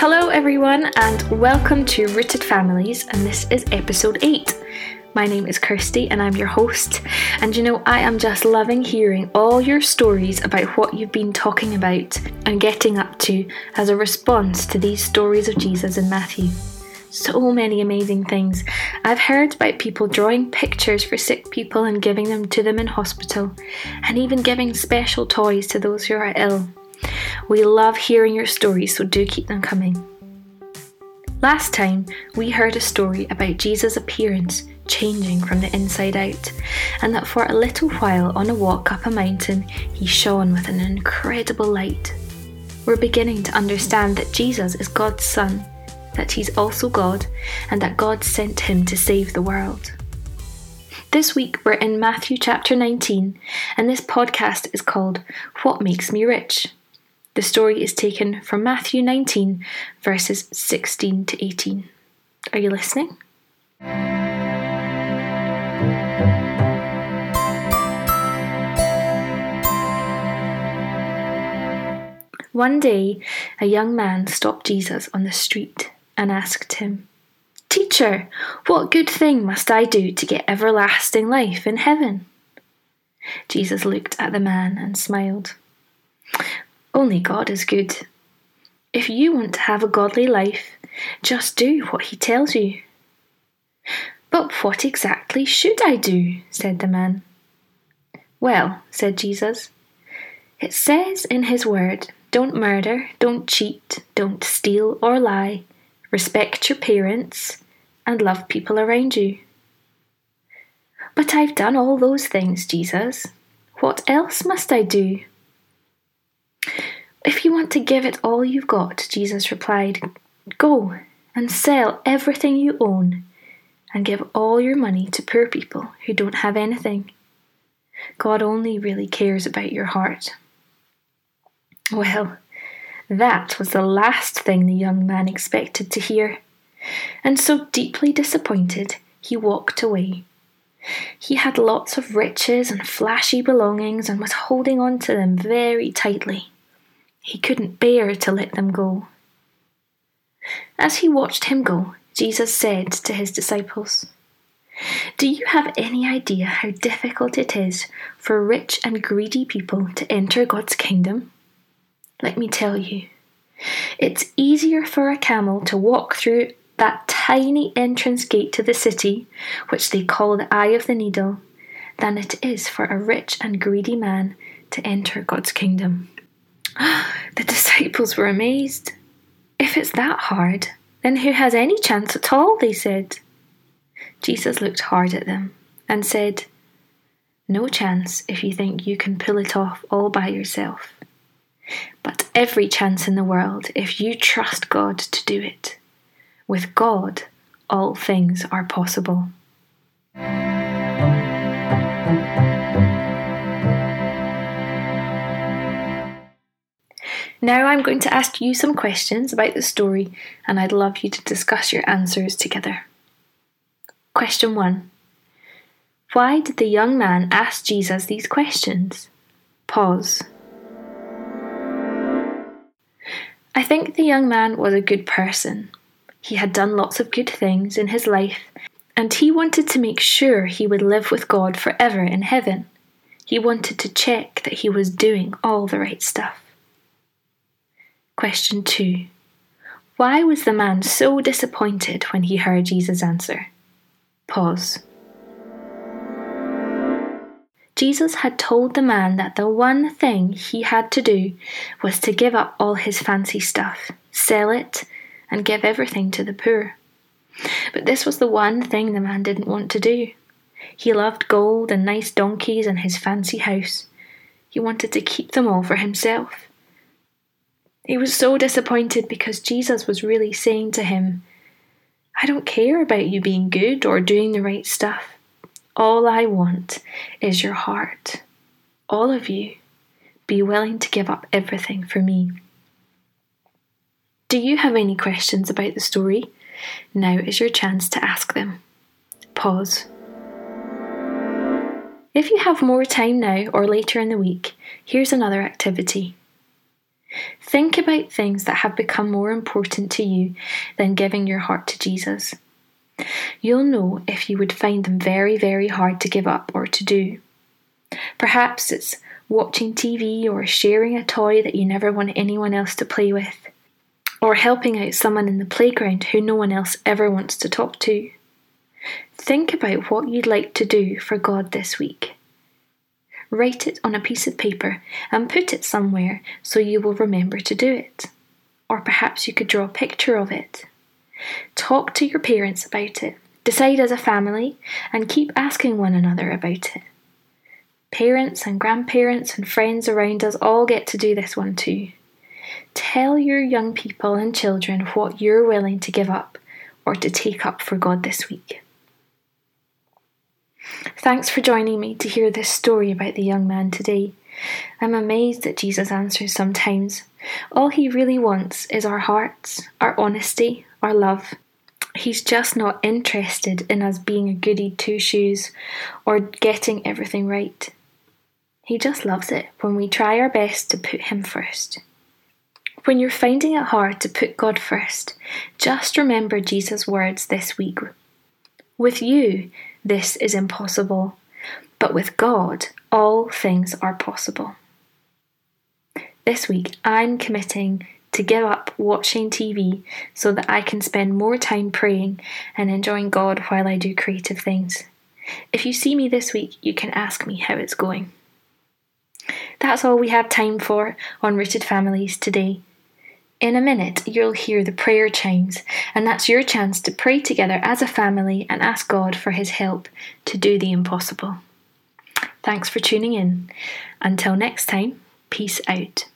Hello, everyone, and welcome to Rooted Families, and this is episode 8. My name is Kirsty, and I'm your host. And you know, I am just loving hearing all your stories about what you've been talking about and getting up to as a response to these stories of Jesus in Matthew. So many amazing things. I've heard about people drawing pictures for sick people and giving them to them in hospital, and even giving special toys to those who are ill. We love hearing your stories, so do keep them coming. Last time, we heard a story about Jesus' appearance changing from the inside out, and that for a little while on a walk up a mountain, he shone with an incredible light. We're beginning to understand that Jesus is God's Son, that he's also God, and that God sent him to save the world. This week we're in Matthew chapter 19, and this podcast is called What Makes Me Rich? The story is taken from Matthew 19, verses 16 to 18. Are you listening? One day, a young man stopped Jesus on the street and asked him, Teacher, what good thing must I do to get everlasting life in heaven? Jesus looked at the man and smiled. Only God is good. If you want to have a godly life, just do what He tells you. But what exactly should I do? said the man. Well, said Jesus, it says in His Word don't murder, don't cheat, don't steal or lie, respect your parents, and love people around you. But I've done all those things, Jesus. What else must I do? If you want to give it all you've got, Jesus replied, go and sell everything you own and give all your money to poor people who don't have anything. God only really cares about your heart. Well, that was the last thing the young man expected to hear, and so deeply disappointed, he walked away. He had lots of riches and flashy belongings and was holding on to them very tightly. He couldn't bear to let them go. As he watched him go, Jesus said to his disciples, Do you have any idea how difficult it is for rich and greedy people to enter God's kingdom? Let me tell you, it's easier for a camel to walk through that tiny entrance gate to the city, which they call the eye of the needle, than it is for a rich and greedy man to enter God's kingdom. The disciples were amazed. If it's that hard, then who has any chance at all? They said. Jesus looked hard at them and said, No chance if you think you can pull it off all by yourself. But every chance in the world if you trust God to do it. With God, all things are possible. Now I'm going to ask you some questions about the story, and I'd love you to discuss your answers together. Question 1 Why did the young man ask Jesus these questions? Pause. I think the young man was a good person. He had done lots of good things in his life, and he wanted to make sure he would live with God forever in heaven. He wanted to check that he was doing all the right stuff. Question 2 Why was the man so disappointed when he heard Jesus' answer? Pause. Jesus had told the man that the one thing he had to do was to give up all his fancy stuff, sell it, and give everything to the poor. But this was the one thing the man didn't want to do. He loved gold and nice donkeys and his fancy house. He wanted to keep them all for himself. He was so disappointed because Jesus was really saying to him, I don't care about you being good or doing the right stuff. All I want is your heart. All of you. Be willing to give up everything for me. Do you have any questions about the story? Now is your chance to ask them. Pause. If you have more time now or later in the week, here's another activity. Think about things that have become more important to you than giving your heart to Jesus. You'll know if you would find them very, very hard to give up or to do. Perhaps it's watching TV or sharing a toy that you never want anyone else to play with, or helping out someone in the playground who no one else ever wants to talk to. Think about what you'd like to do for God this week. Write it on a piece of paper and put it somewhere so you will remember to do it. Or perhaps you could draw a picture of it. Talk to your parents about it. Decide as a family and keep asking one another about it. Parents and grandparents and friends around us all get to do this one too. Tell your young people and children what you're willing to give up or to take up for God this week. Thanks for joining me to hear this story about the young man today. I'm amazed that Jesus answers sometimes. All he really wants is our hearts, our honesty, our love. He's just not interested in us being a goody two shoes or getting everything right. He just loves it when we try our best to put Him first. When you're finding it hard to put God first, just remember Jesus' words this week. With you, this is impossible, but with God, all things are possible. This week, I'm committing to give up watching TV so that I can spend more time praying and enjoying God while I do creative things. If you see me this week, you can ask me how it's going. That's all we have time for on Rooted Families today. In a minute, you'll hear the prayer chimes, and that's your chance to pray together as a family and ask God for His help to do the impossible. Thanks for tuning in. Until next time, peace out.